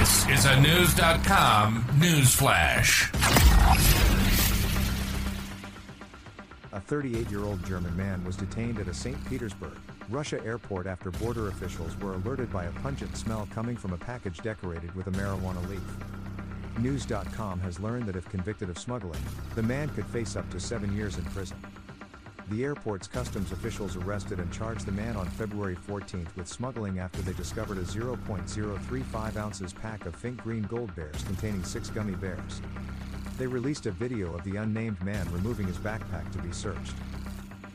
This is a News.com news flash. A 38 year old German man was detained at a St. Petersburg, Russia airport after border officials were alerted by a pungent smell coming from a package decorated with a marijuana leaf. News.com has learned that if convicted of smuggling, the man could face up to seven years in prison. The airport's customs officials arrested and charged the man on February 14 with smuggling after they discovered a 0.035 ounces pack of Fink Green Gold Bears containing six gummy bears. They released a video of the unnamed man removing his backpack to be searched.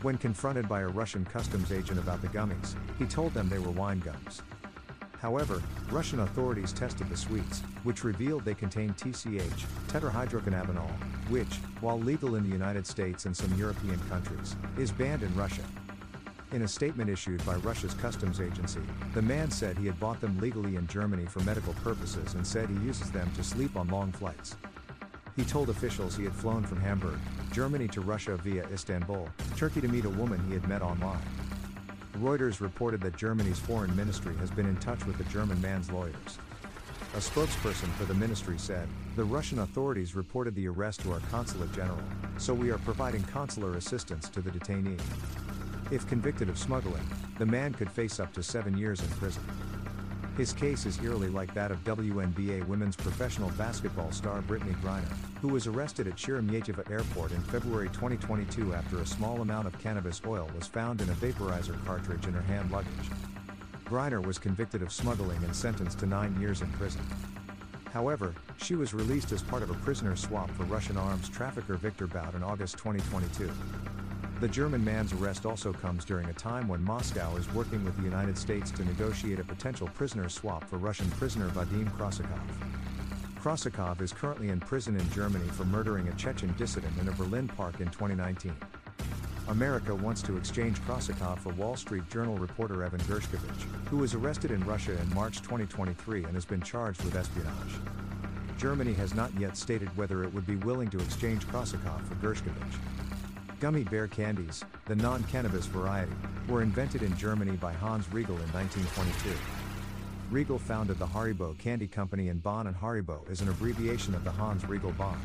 When confronted by a Russian customs agent about the gummies, he told them they were wine gums. However, Russian authorities tested the sweets, which revealed they contained TCH, tetrahydrocannabinol, which, while legal in the United States and some European countries, is banned in Russia. In a statement issued by Russia's customs agency, the man said he had bought them legally in Germany for medical purposes and said he uses them to sleep on long flights. He told officials he had flown from Hamburg, Germany to Russia via Istanbul, Turkey to meet a woman he had met online. Reuters reported that Germany's foreign ministry has been in touch with the German man's lawyers. A spokesperson for the ministry said, The Russian authorities reported the arrest to our consulate general, so we are providing consular assistance to the detainee. If convicted of smuggling, the man could face up to seven years in prison. His case is eerily like that of WNBA women's professional basketball star Brittney Griner, who was arrested at Sheremetyevo Airport in February 2022 after a small amount of cannabis oil was found in a vaporizer cartridge in her hand luggage. Griner was convicted of smuggling and sentenced to nine years in prison. However, she was released as part of a prisoner swap for Russian arms trafficker Viktor Bout in August 2022. The German man's arrest also comes during a time when Moscow is working with the United States to negotiate a potential prisoner swap for Russian prisoner Vadim Krasikov. Krassikov is currently in prison in Germany for murdering a Chechen dissident in a Berlin park in 2019. America wants to exchange Krasikov for Wall Street Journal reporter Evan Gershkovich, who was arrested in Russia in March 2023 and has been charged with espionage. Germany has not yet stated whether it would be willing to exchange Krasikov for Gershkovich. Gummy bear candies, the non cannabis variety, were invented in Germany by Hans Riegel in 1922. Riegel founded the Haribo Candy Company in Bonn, and Haribo is an abbreviation of the Hans Riegel Bonn.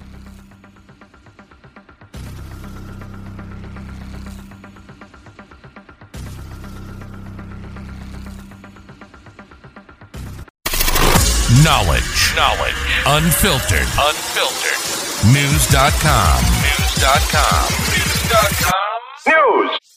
Knowledge. Knowledge. Unfiltered. Unfiltered. News.com. News.com. News.com. News.